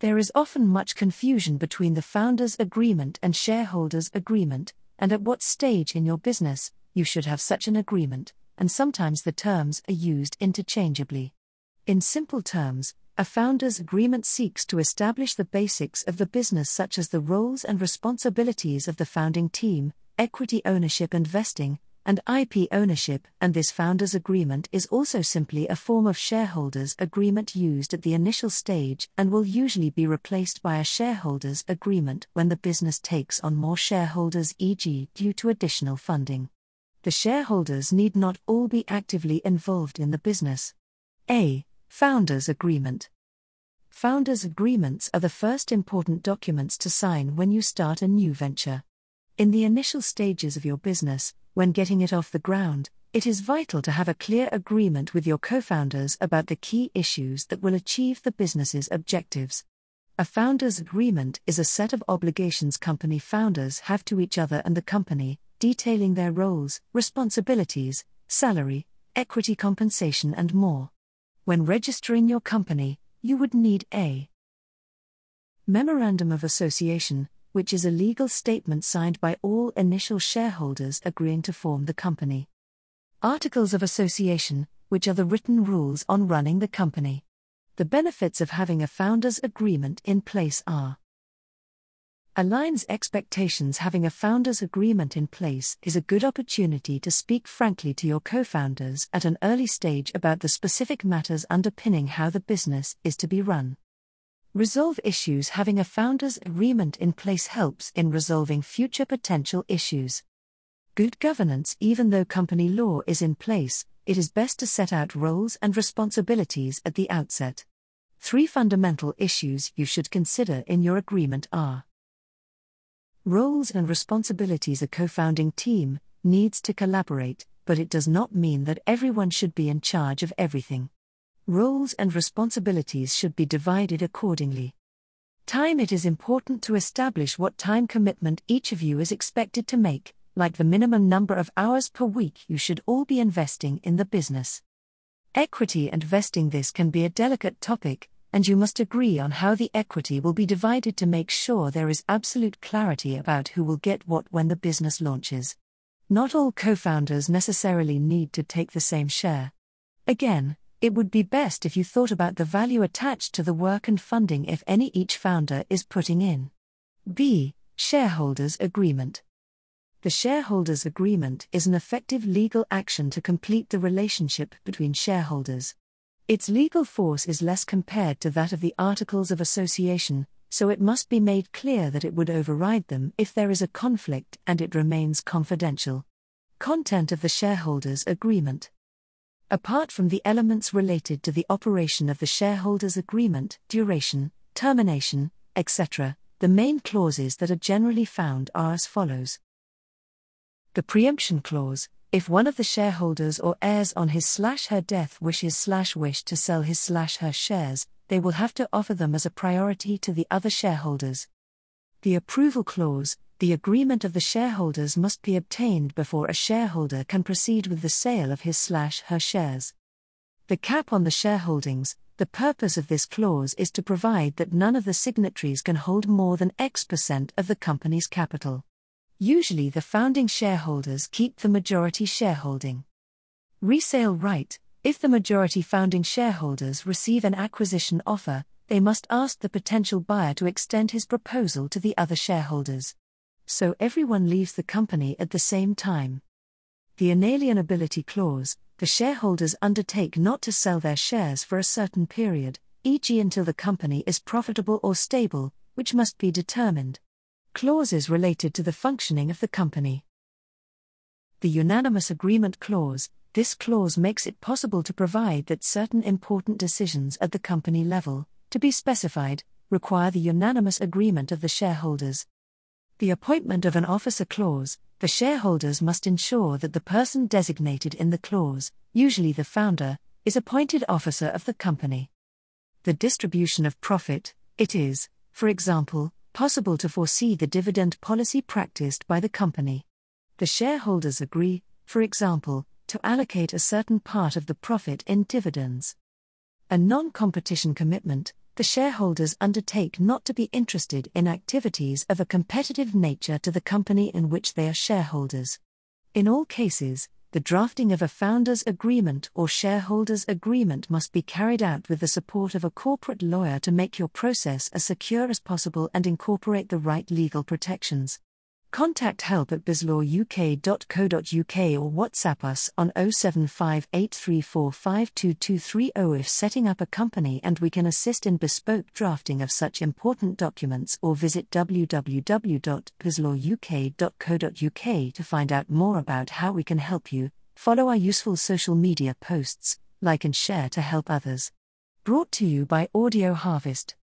There is often much confusion between the founders' agreement and shareholders' agreement, and at what stage in your business you should have such an agreement, and sometimes the terms are used interchangeably. In simple terms, a founder's agreement seeks to establish the basics of the business, such as the roles and responsibilities of the founding team, equity ownership and vesting, and IP ownership, and this founder's agreement is also simply a form of shareholders' agreement used at the initial stage and will usually be replaced by a shareholders' agreement when the business takes on more shareholders, e.g., due to additional funding. The shareholders need not all be actively involved in the business. A. Founders Agreement Founders' agreements are the first important documents to sign when you start a new venture. In the initial stages of your business, when getting it off the ground, it is vital to have a clear agreement with your co founders about the key issues that will achieve the business's objectives. A founder's agreement is a set of obligations company founders have to each other and the company, detailing their roles, responsibilities, salary, equity compensation, and more. When registering your company, you would need a Memorandum of Association, which is a legal statement signed by all initial shareholders agreeing to form the company. Articles of Association, which are the written rules on running the company. The benefits of having a founders' agreement in place are aligns expectations. Having a founders' agreement in place is a good opportunity to speak frankly to your co founders at an early stage about the specific matters underpinning how the business is to be run. Resolve issues. Having a founders' agreement in place helps in resolving future potential issues. Good governance. Even though company law is in place, it is best to set out roles and responsibilities at the outset. Three fundamental issues you should consider in your agreement are Roles and responsibilities A co founding team needs to collaborate, but it does not mean that everyone should be in charge of everything. Roles and responsibilities should be divided accordingly. Time It is important to establish what time commitment each of you is expected to make, like the minimum number of hours per week you should all be investing in the business. Equity and vesting This can be a delicate topic, and you must agree on how the equity will be divided to make sure there is absolute clarity about who will get what when the business launches. Not all co founders necessarily need to take the same share. Again, it would be best if you thought about the value attached to the work and funding, if any, each founder is putting in. B. Shareholders Agreement. The shareholders agreement is an effective legal action to complete the relationship between shareholders. Its legal force is less compared to that of the Articles of Association, so it must be made clear that it would override them if there is a conflict and it remains confidential. Content of the Shareholders' Agreement Apart from the elements related to the operation of the shareholders' agreement, duration, termination, etc., the main clauses that are generally found are as follows The Preemption Clause if one of the shareholders or heirs on his slash her death wishes slash wish to sell his slash her shares, they will have to offer them as a priority to the other shareholders. The approval clause the agreement of the shareholders must be obtained before a shareholder can proceed with the sale of his slash her shares. The cap on the shareholdings the purpose of this clause is to provide that none of the signatories can hold more than X percent of the company's capital. Usually, the founding shareholders keep the majority shareholding. Resale right If the majority founding shareholders receive an acquisition offer, they must ask the potential buyer to extend his proposal to the other shareholders. So everyone leaves the company at the same time. The inalienability clause the shareholders undertake not to sell their shares for a certain period, e.g., until the company is profitable or stable, which must be determined clauses related to the functioning of the company. The Unanimous Agreement Clause this clause makes it possible to provide that certain important decisions at the company level, to be specified, require the unanimous agreement of the shareholders. The Appointment of an Officer Clause the shareholders must ensure that the person designated in the clause, usually the founder, is appointed officer of the company. The distribution of profit it is, for example, possible to foresee the dividend policy practiced by the company. The shareholders agree, for example, to allocate a certain part of the profit in dividends. A non competition commitment the shareholders undertake not to be interested in activities of a competitive nature to the company in which they are shareholders. In all cases, the drafting of a founders' agreement or shareholders' agreement must be carried out with the support of a corporate lawyer to make your process as secure as possible and incorporate the right legal protections. Contact help at bizlawuk.co.uk or WhatsApp us on 07583452230 if setting up a company and we can assist in bespoke drafting of such important documents or visit www.bizlawuk.co.uk to find out more about how we can help you. Follow our useful social media posts, like and share to help others. Brought to you by Audio Harvest.